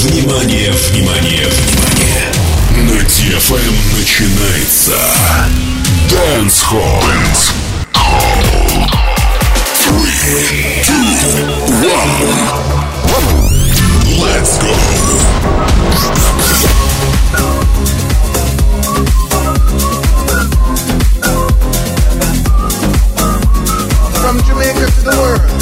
Внимание, внимание, внимание! На DFM начинается Dance Hall. Dance Hall. Three, two, one. Let's go. From Jamaica to the world.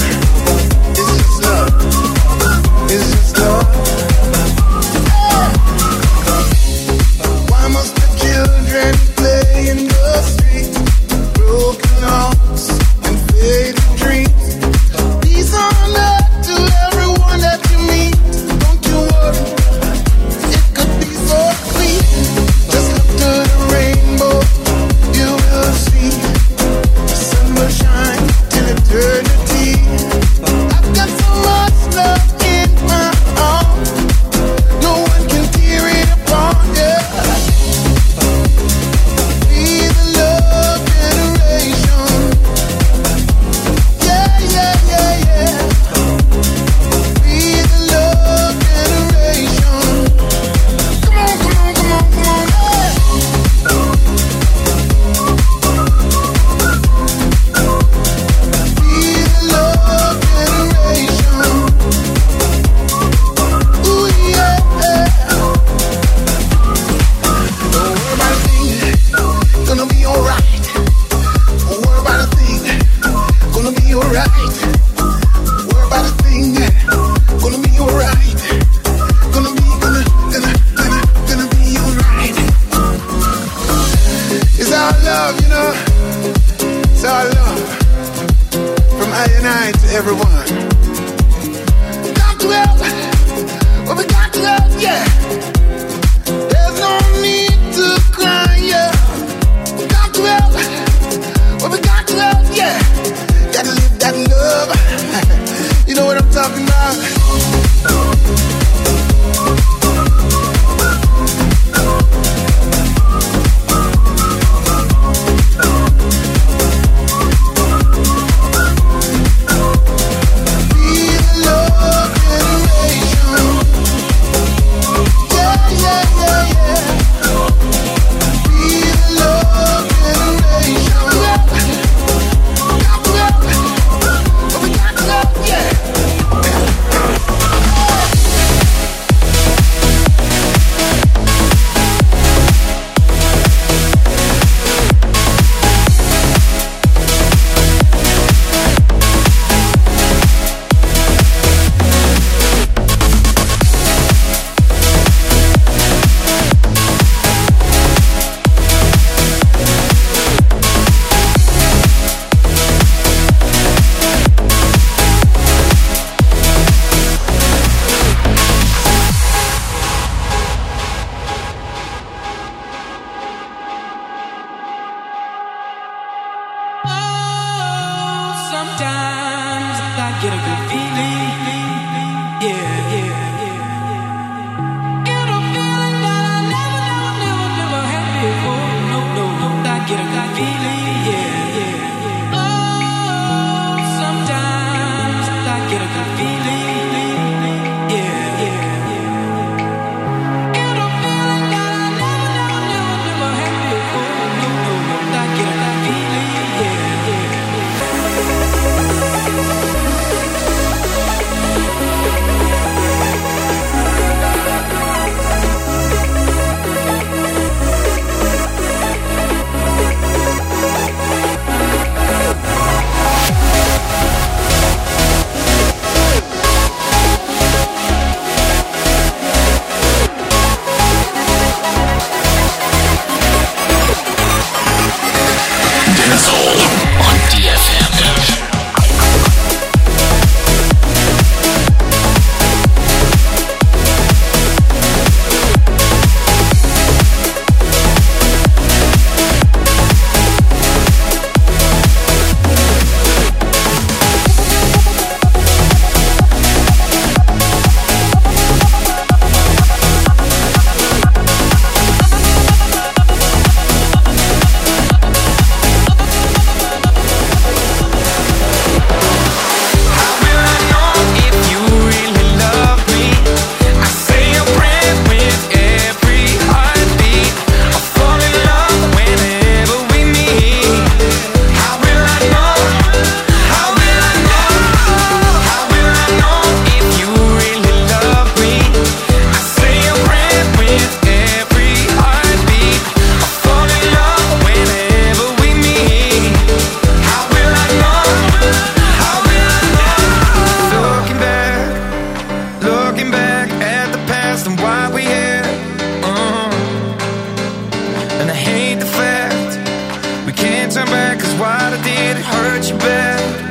fact. We can't turn back, cause what I did, it hurt you bad.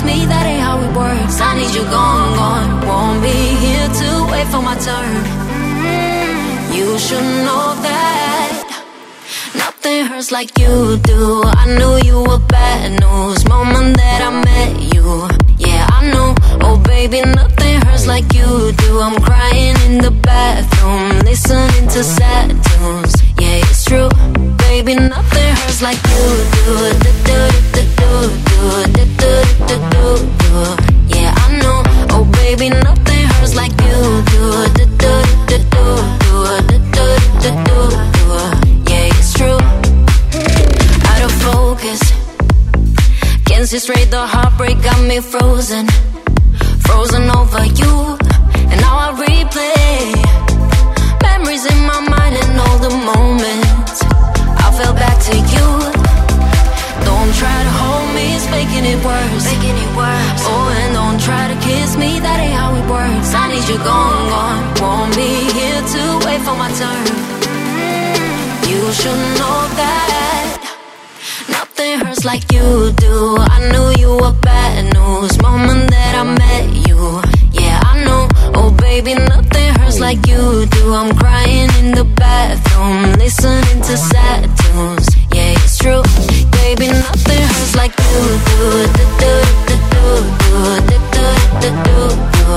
promise me that ain't how it works. I need you gone, gone. Won't be here to wait for my turn. Mm, you should know that nothing hurts like you do. I knew you were bad news. Moment that I met you. Yeah, I know. Oh, baby, nothing hurts like you do. I'm crying in the bathroom, listening to sad tunes. Yeah, it's true baby, nothing hurts like you do. Do do do do do do do do do. Yeah, I know. Oh baby, nothing hurts like you do. Do do do do do do do do do do. Yeah, it's true. Out of focus, can't see straight. The heartbreak got me frozen, frozen over you. And now I replay memories in my mind and all the moments fell back to you. Don't try to hold me, it's making it worse. Making it worse. Oh, and don't try to kiss me, that ain't how it works. I need you gone, gone. Won't be here to wait for my turn. You should know that nothing hurts like you do. I knew you were bad news, moment that I met you baby, nothing hurts like you do. I'm crying in the bathroom, listening to sad tunes. Yeah, it's true. Baby, nothing hurts like you do. Do, do, do, do, do, do, do, do, do.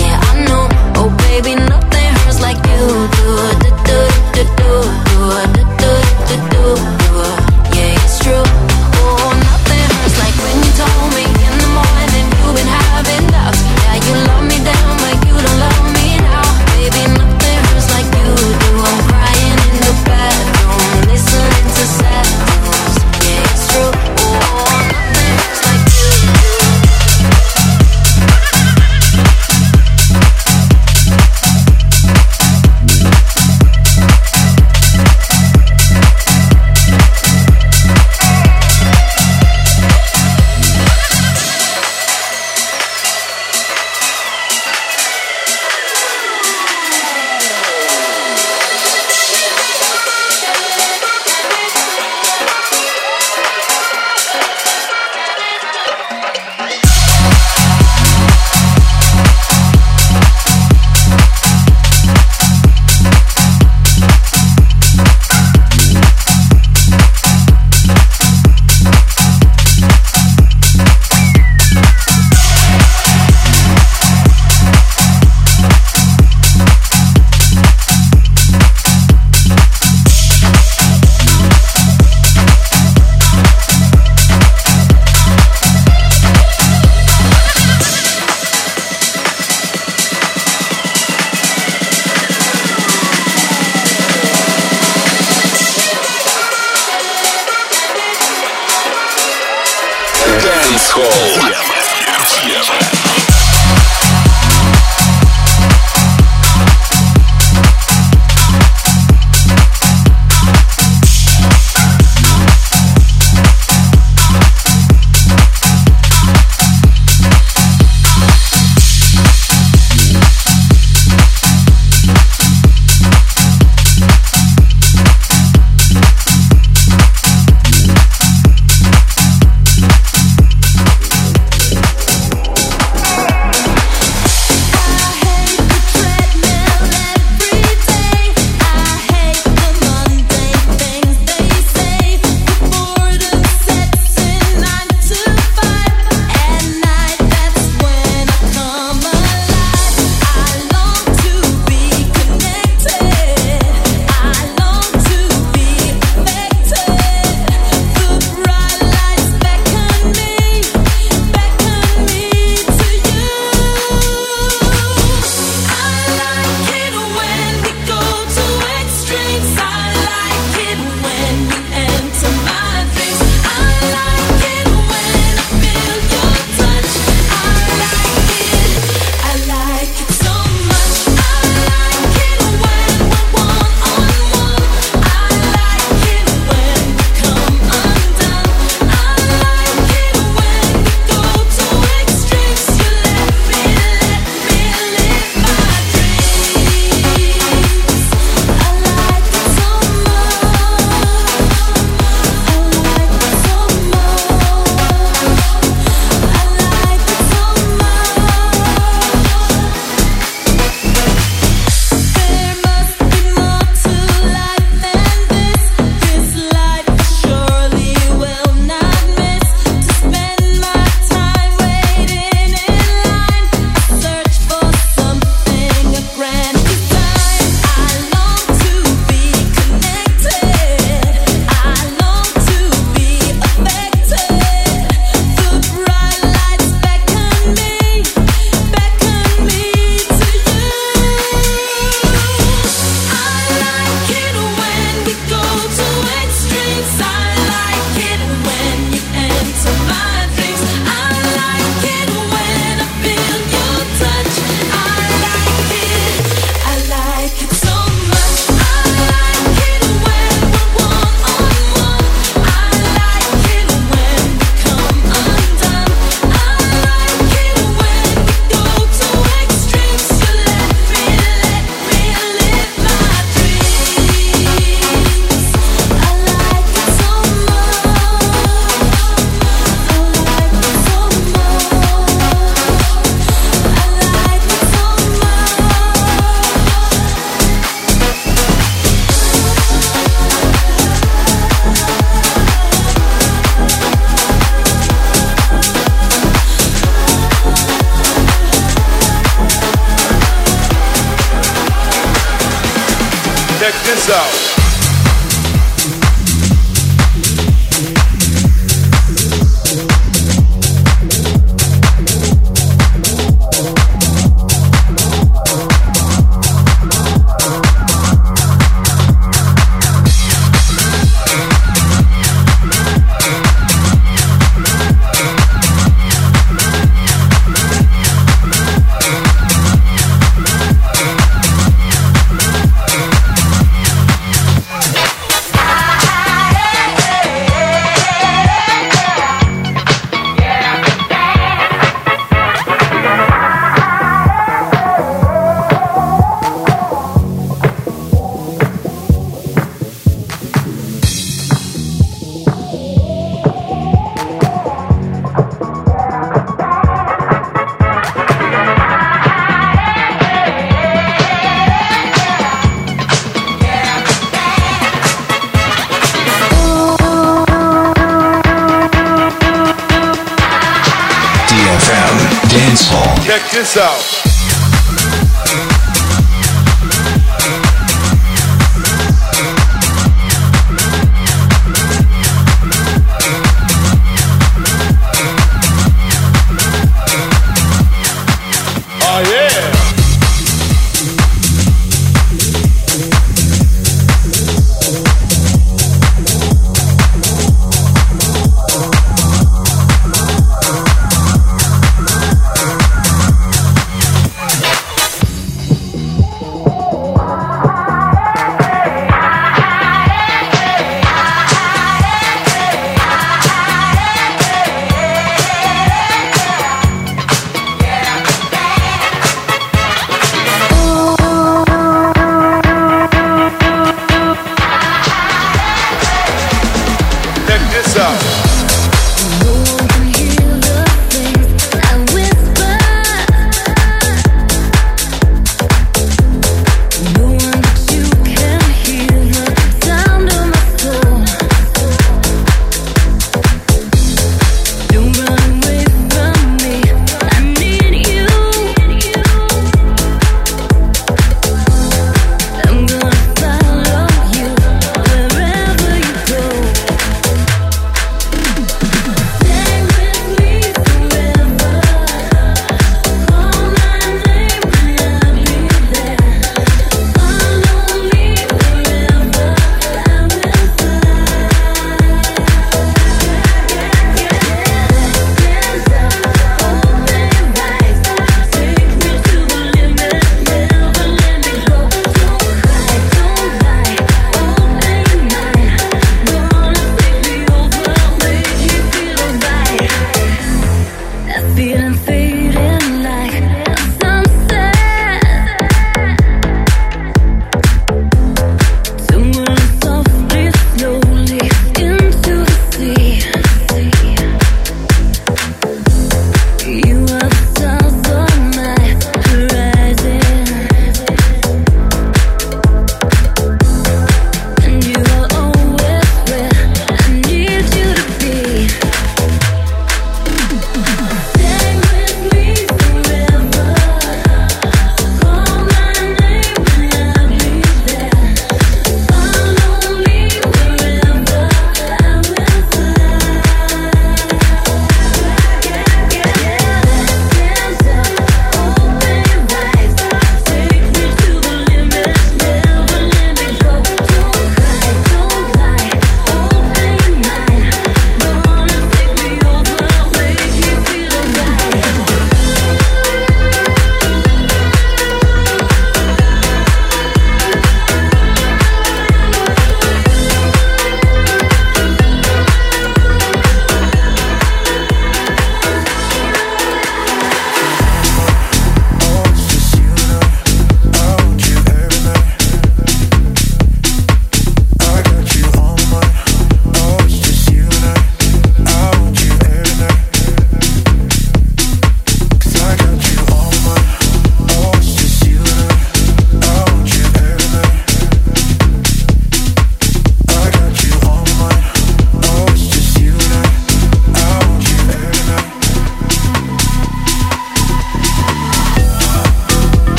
Yeah, I know. Oh, baby, nothing hurts like you do, do, do, do, do, do,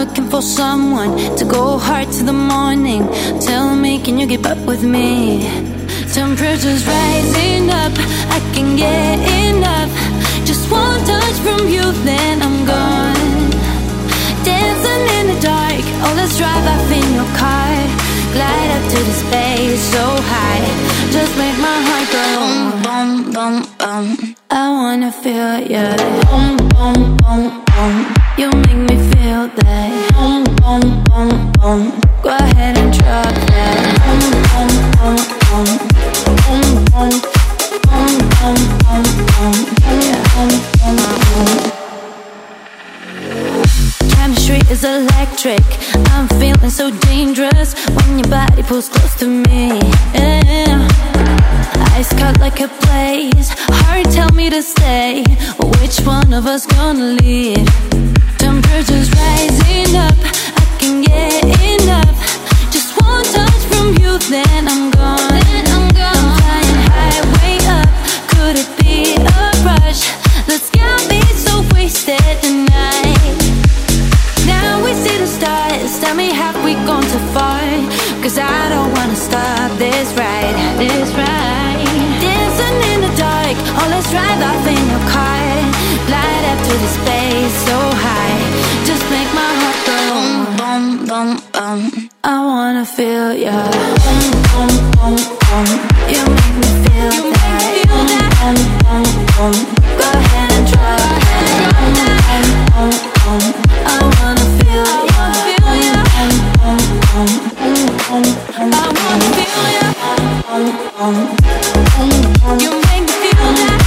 looking for someone to go hard to the morning. Tell me, can you keep up with me? Temperatures rising up, I can get enough. Just one touch from you, then I'm gone. Dancing in the dark, oh let's drive off in your car. Glide up to the space so high, just make my heart go boom, boom, boom, boom. I wanna feel boom, boom, boom, boom. You make me feel that. Boom, boom, boom, boom. Go ahead and drop that. Chemistry is electric. I'm feeling so dangerous when your body pulls close to me. Yeah. Ice cut like a blaze. Heart tell me to stay. Which one of us gonna lead? Temperatures rising up. I can get enough. Just one touch from you, then I'm gone. I'm flying high, way up. Could it be a rush? Let's get me so wasted tonight. Now we see the stars. Tell me, have we gone too far? Cause I don't wanna stop this ride. This ride. Drive off in your car. Glide up to the space so high. Just make my heart go boom, boom, boom, boom. I wanna feel ya. Boom, boom, boom, boom. You make me feel that. Boom, boom, boom, boom. Go ahead and that. Boom, boom, boom. I wanna feel ya. I wanna feel ya. Boom, boom, boom. You me feel that. That.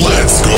Let's go.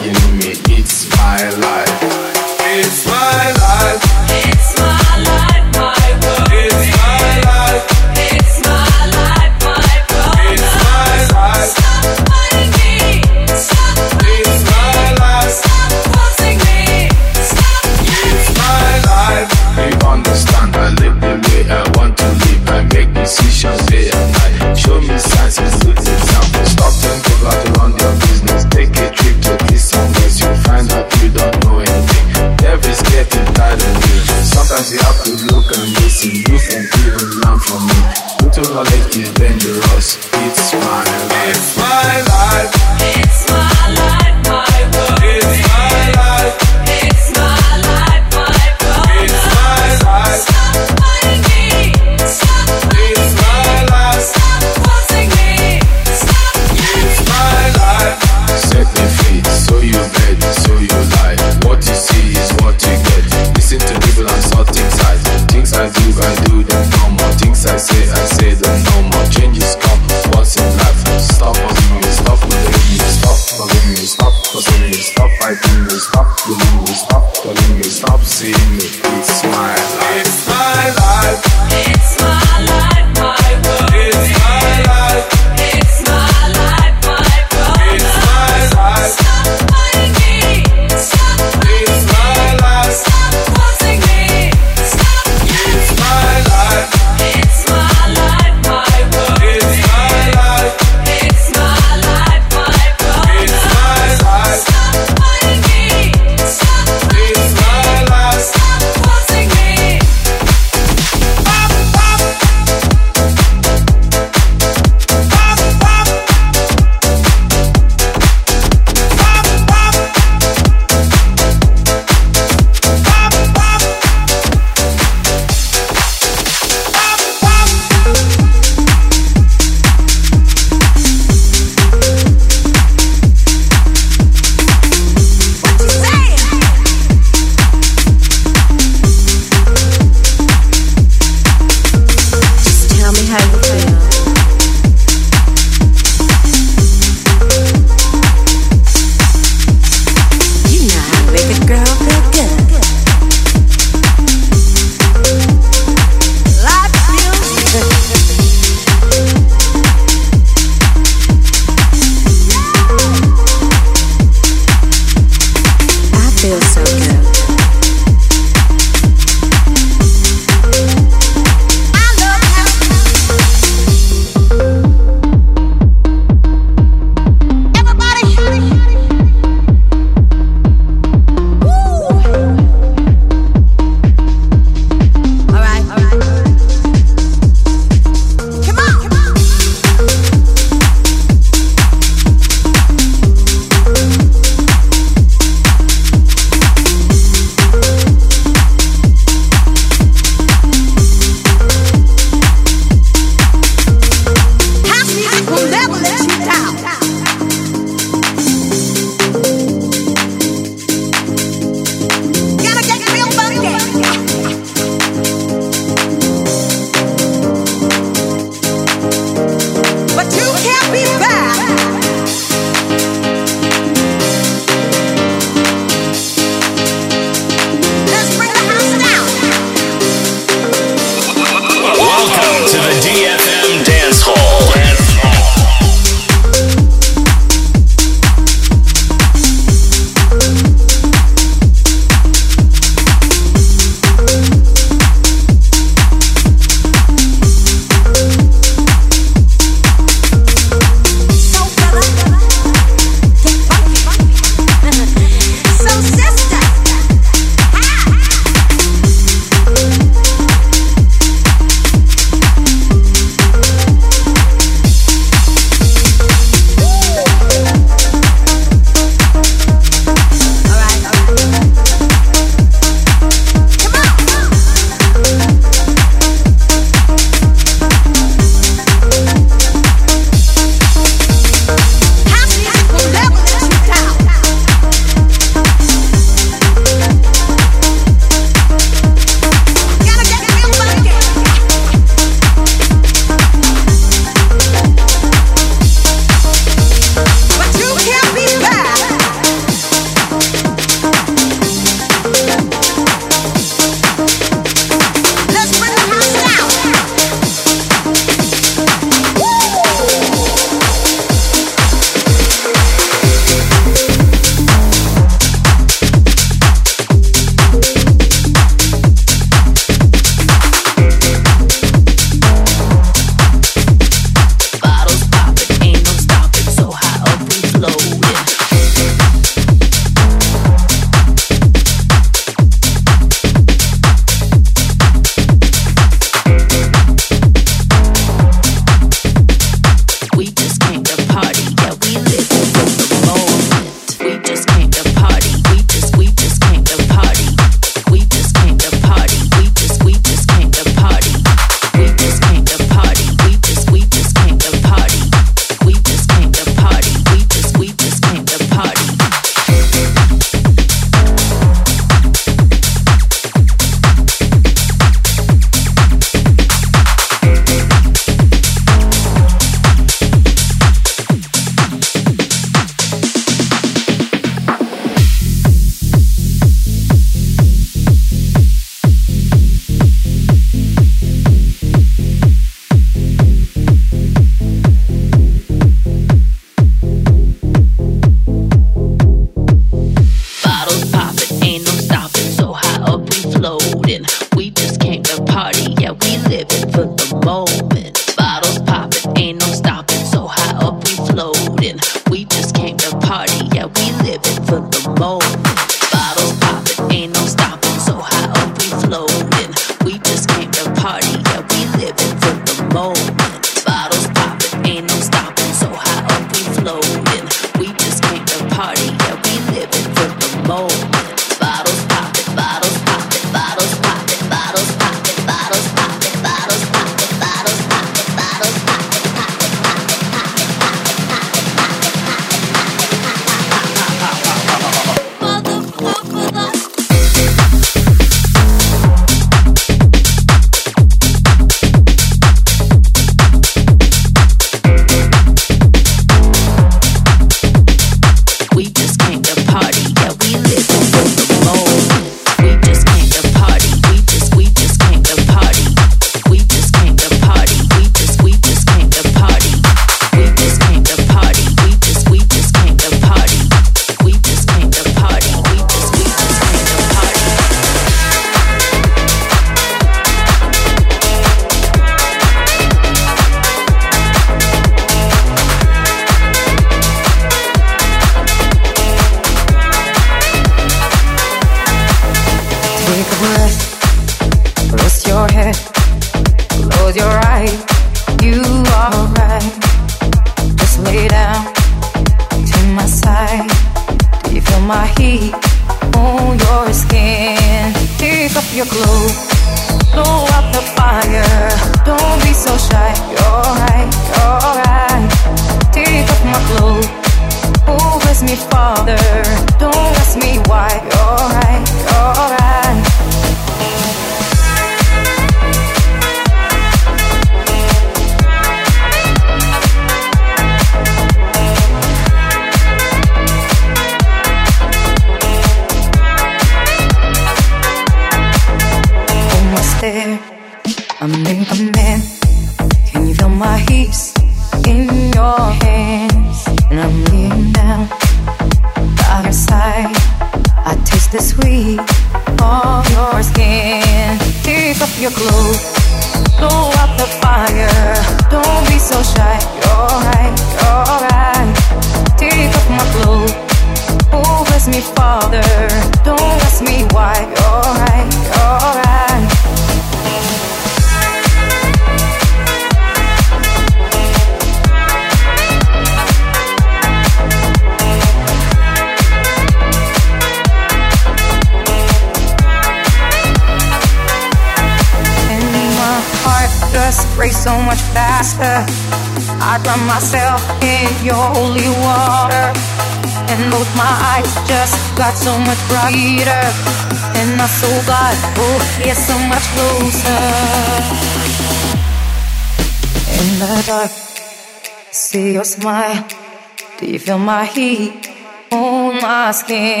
Heat on my skin?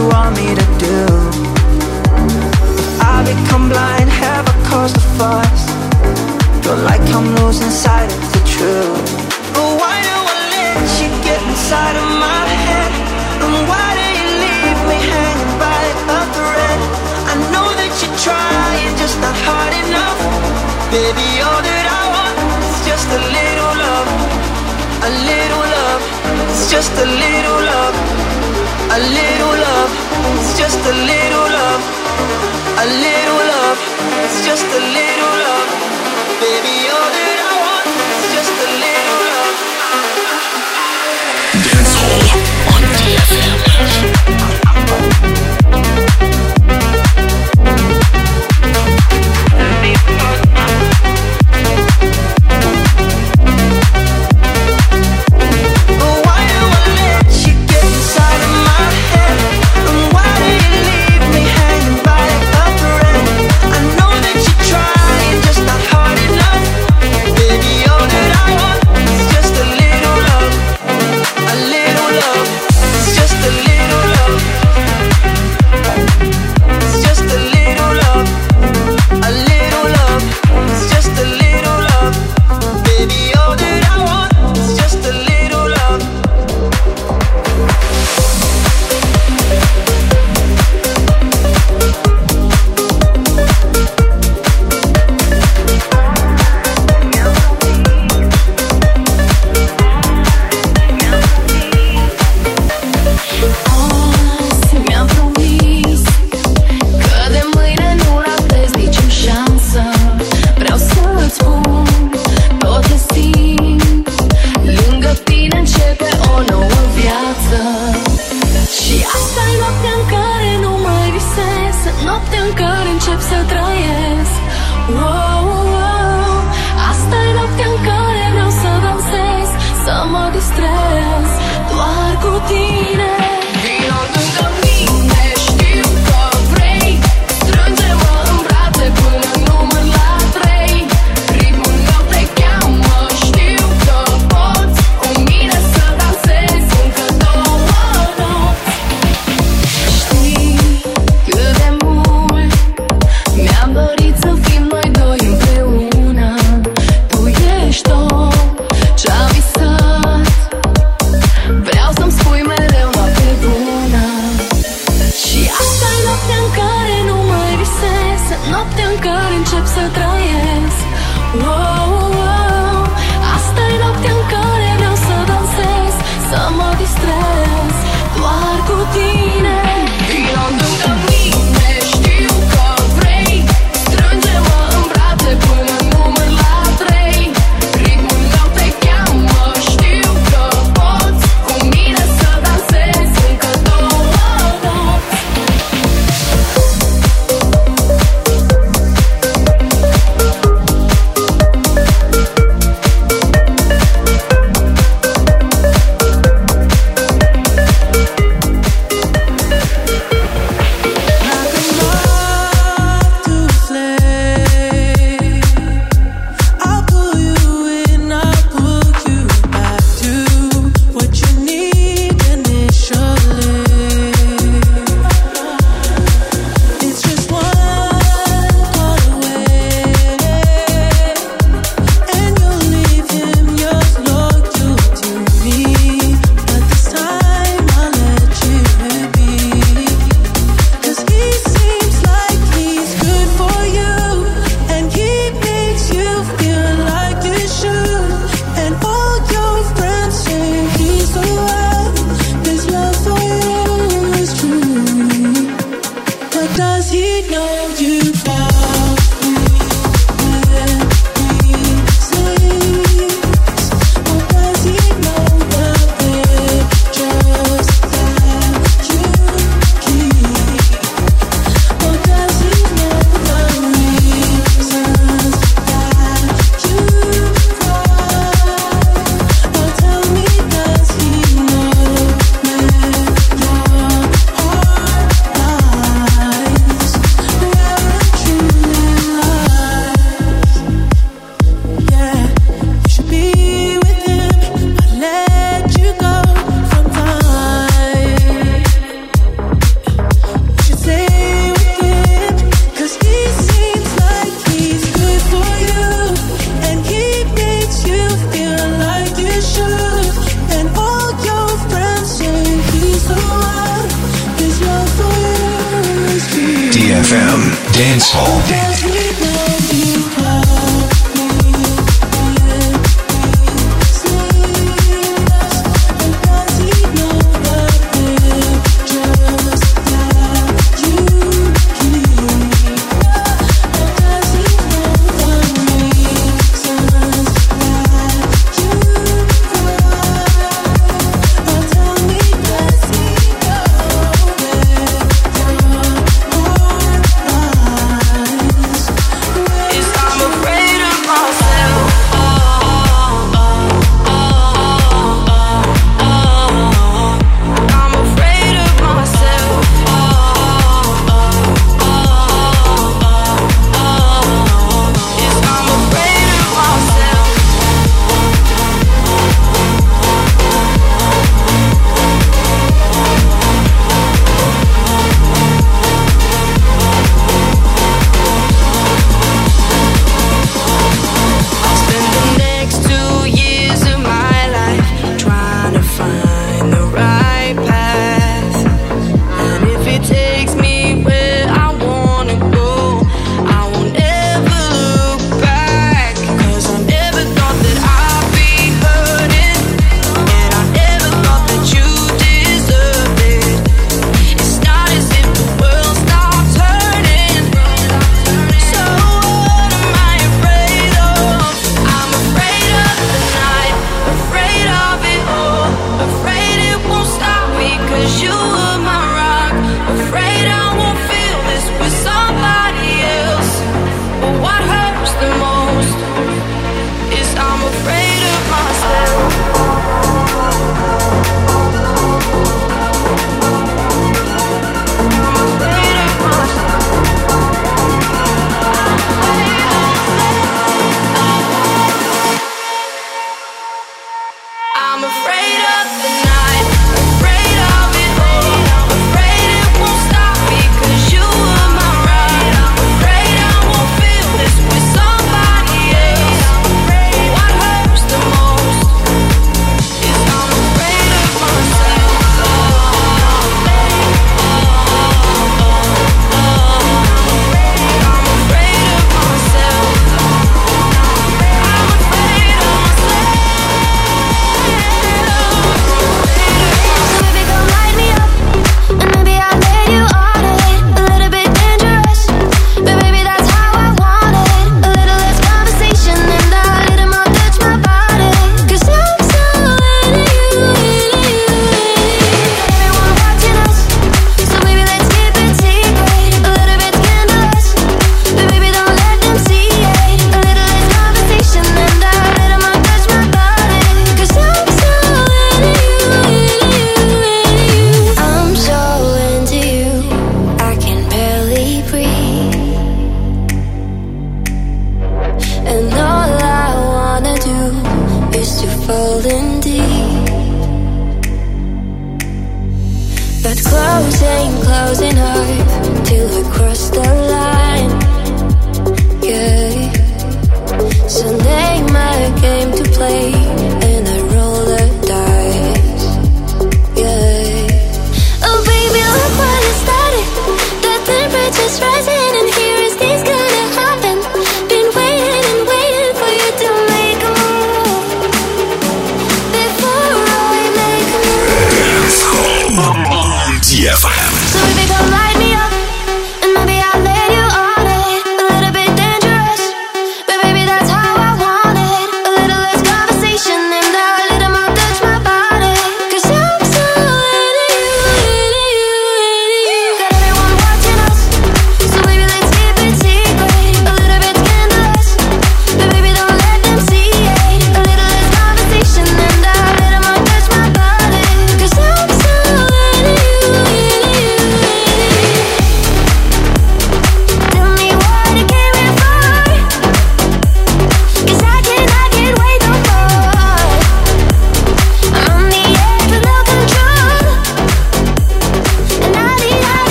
You want me to do. I become blind, have I caused a fuss? Feel like I'm losing sight of the truth. But why do I let you get inside of my head? And why do you leave me hanging by a thread? I know that you're trying, just not hard enough. Baby, all that I want is just a little love. A little love. It's just a little love. A little love. It's just a little love. A little love. It's just a little love. Baby, all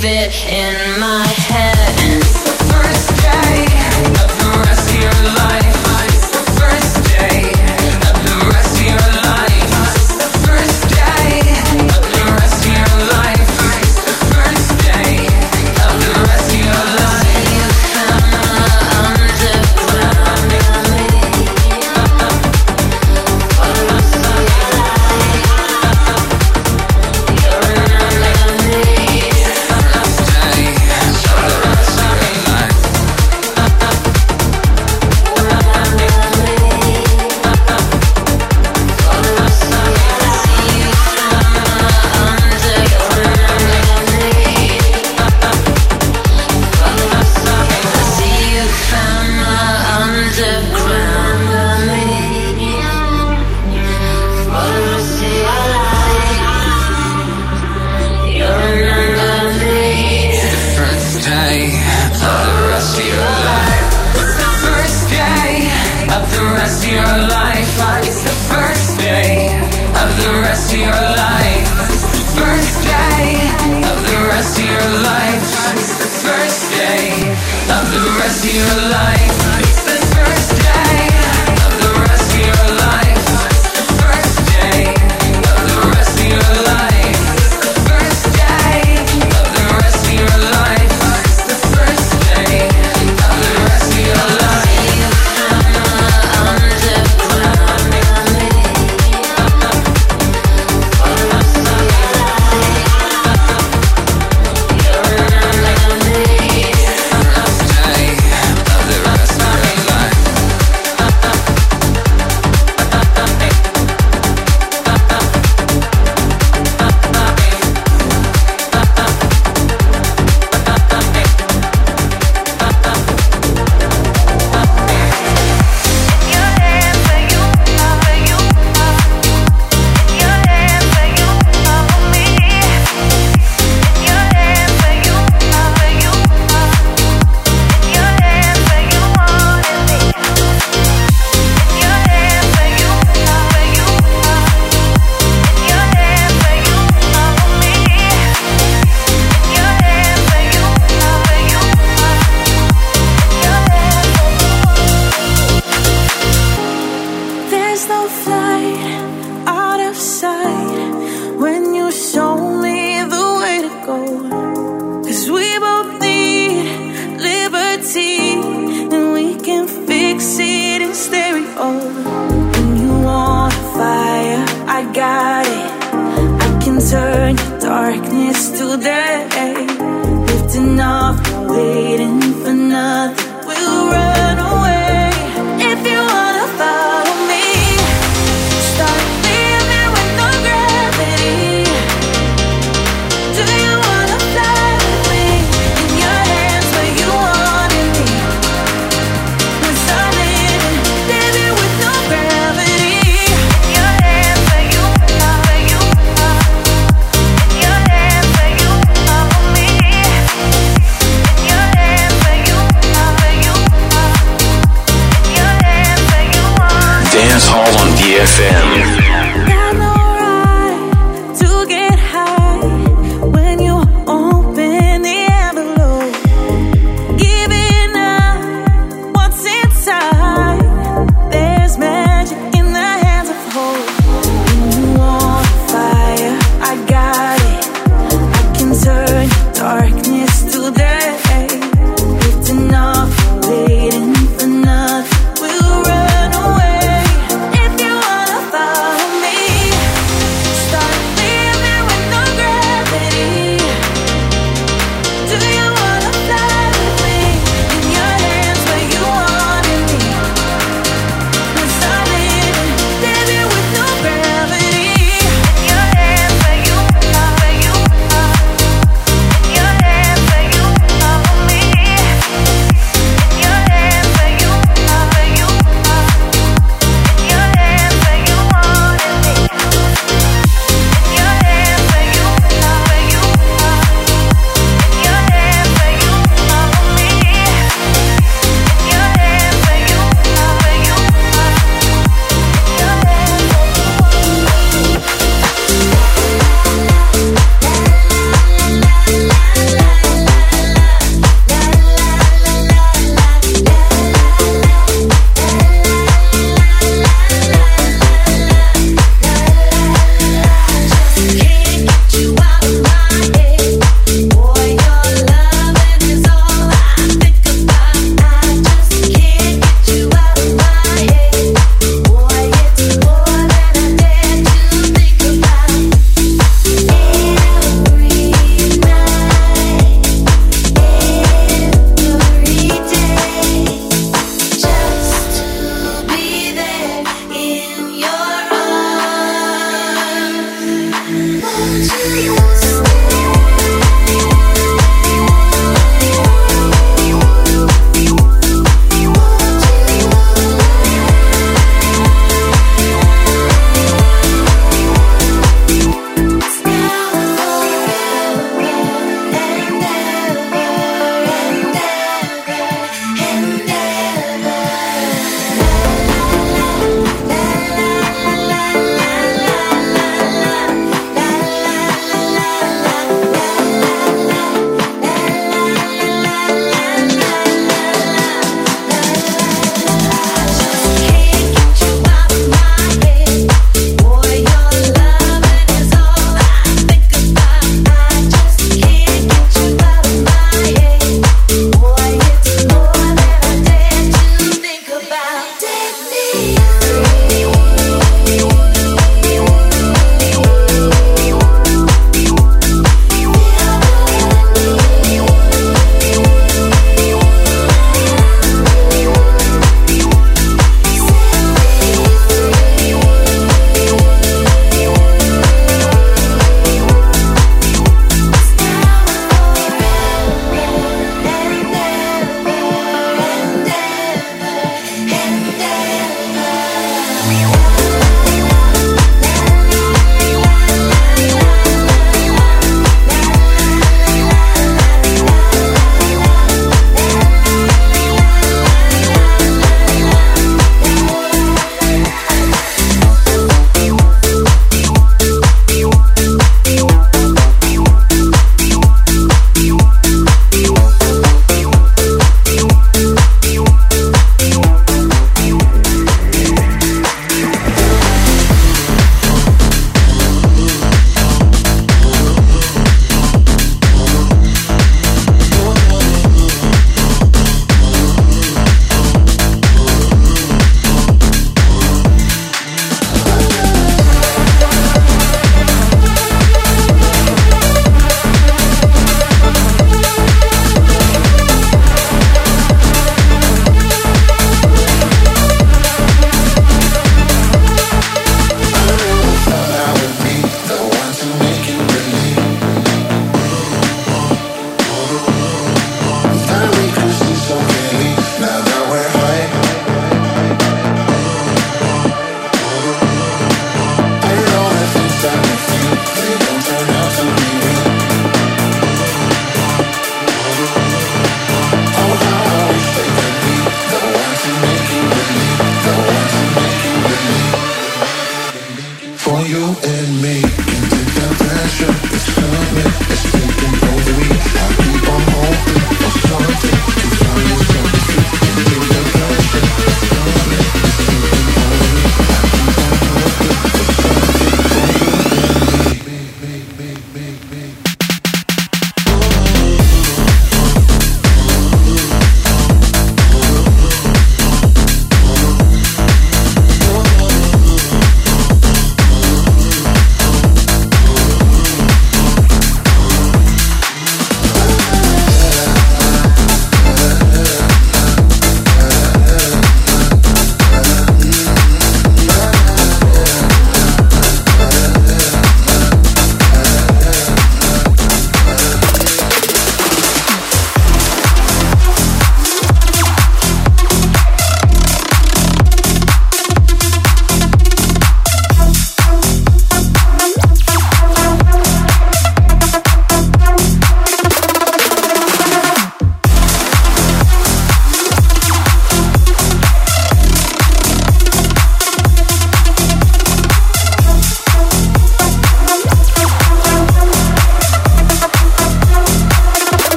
leave it in my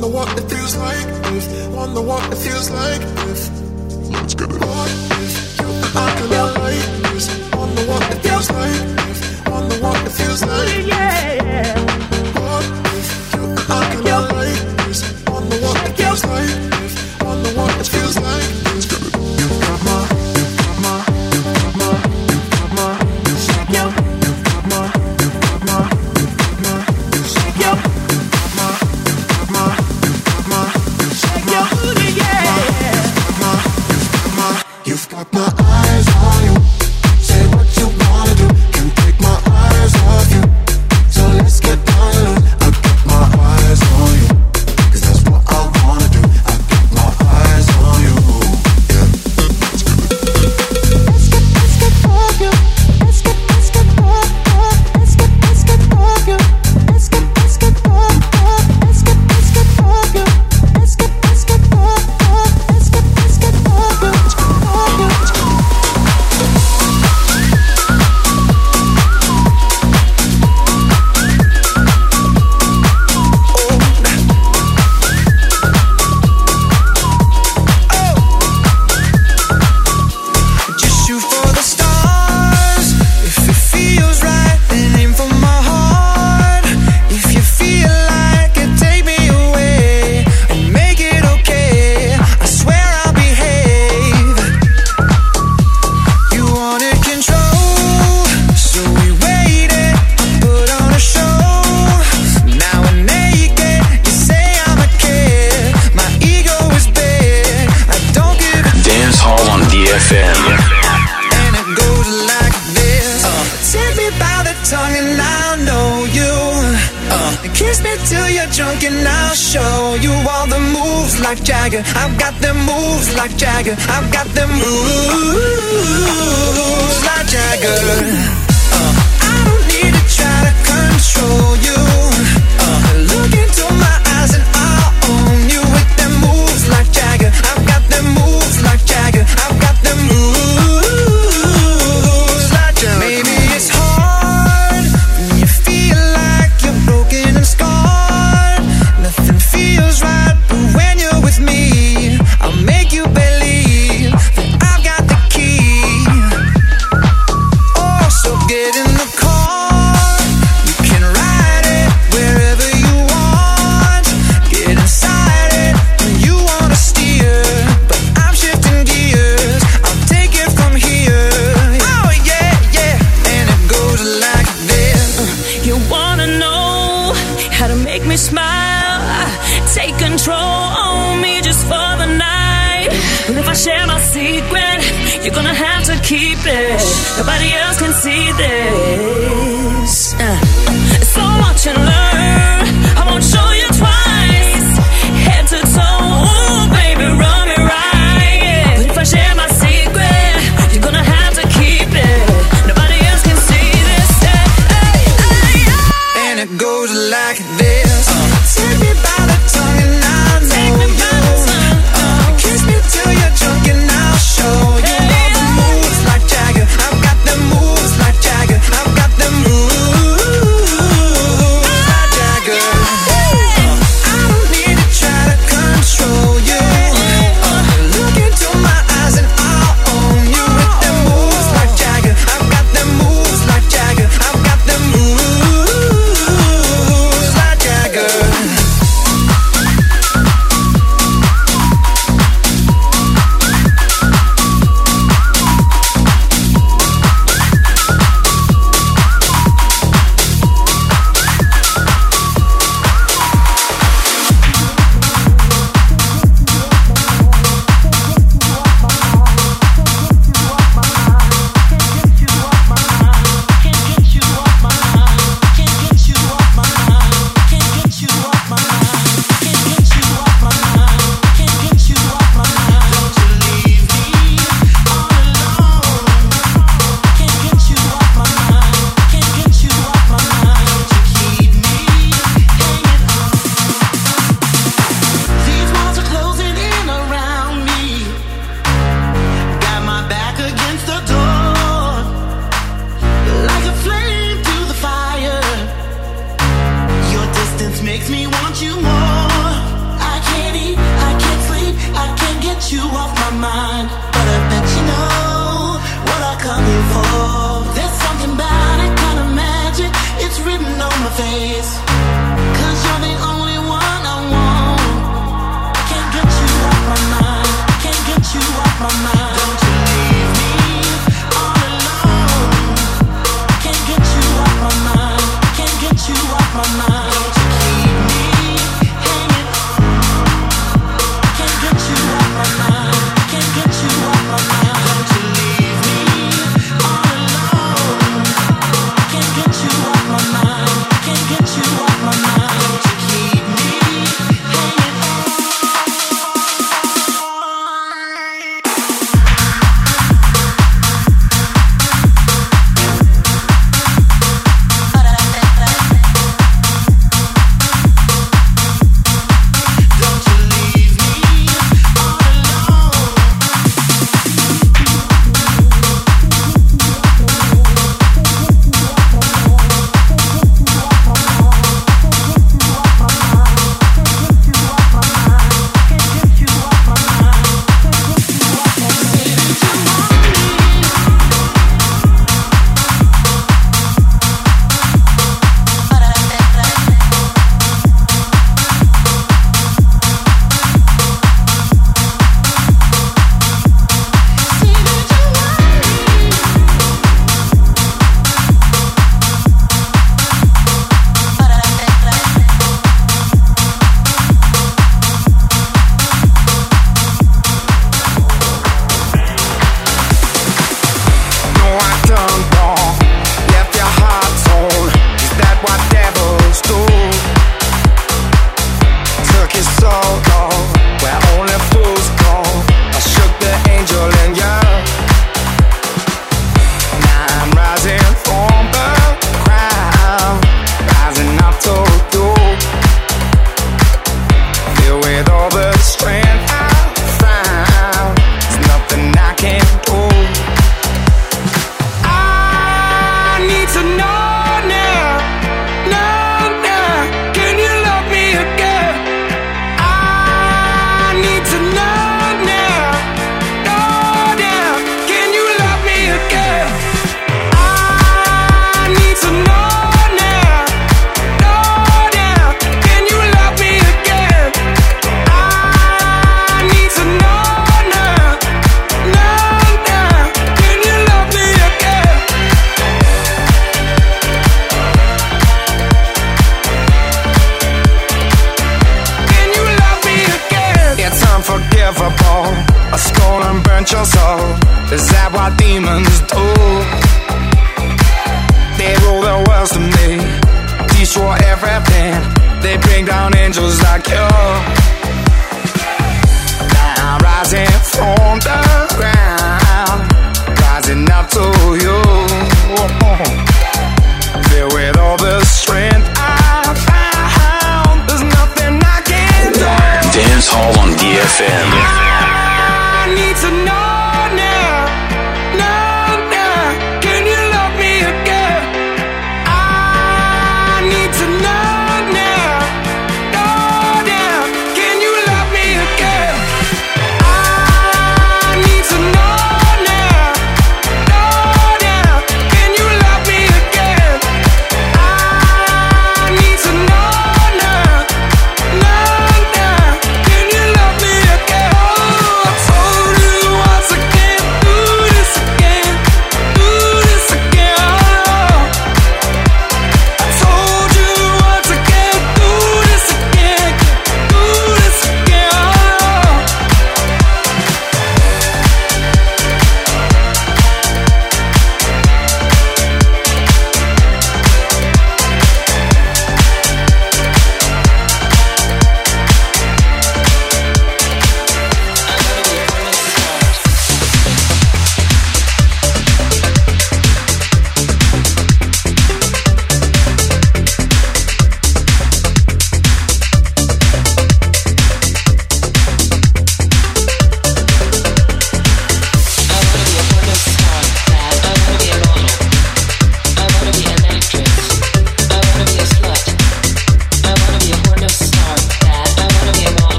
Wonder what it feels like if. Wonder what it feels like if.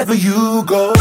Wherever you go.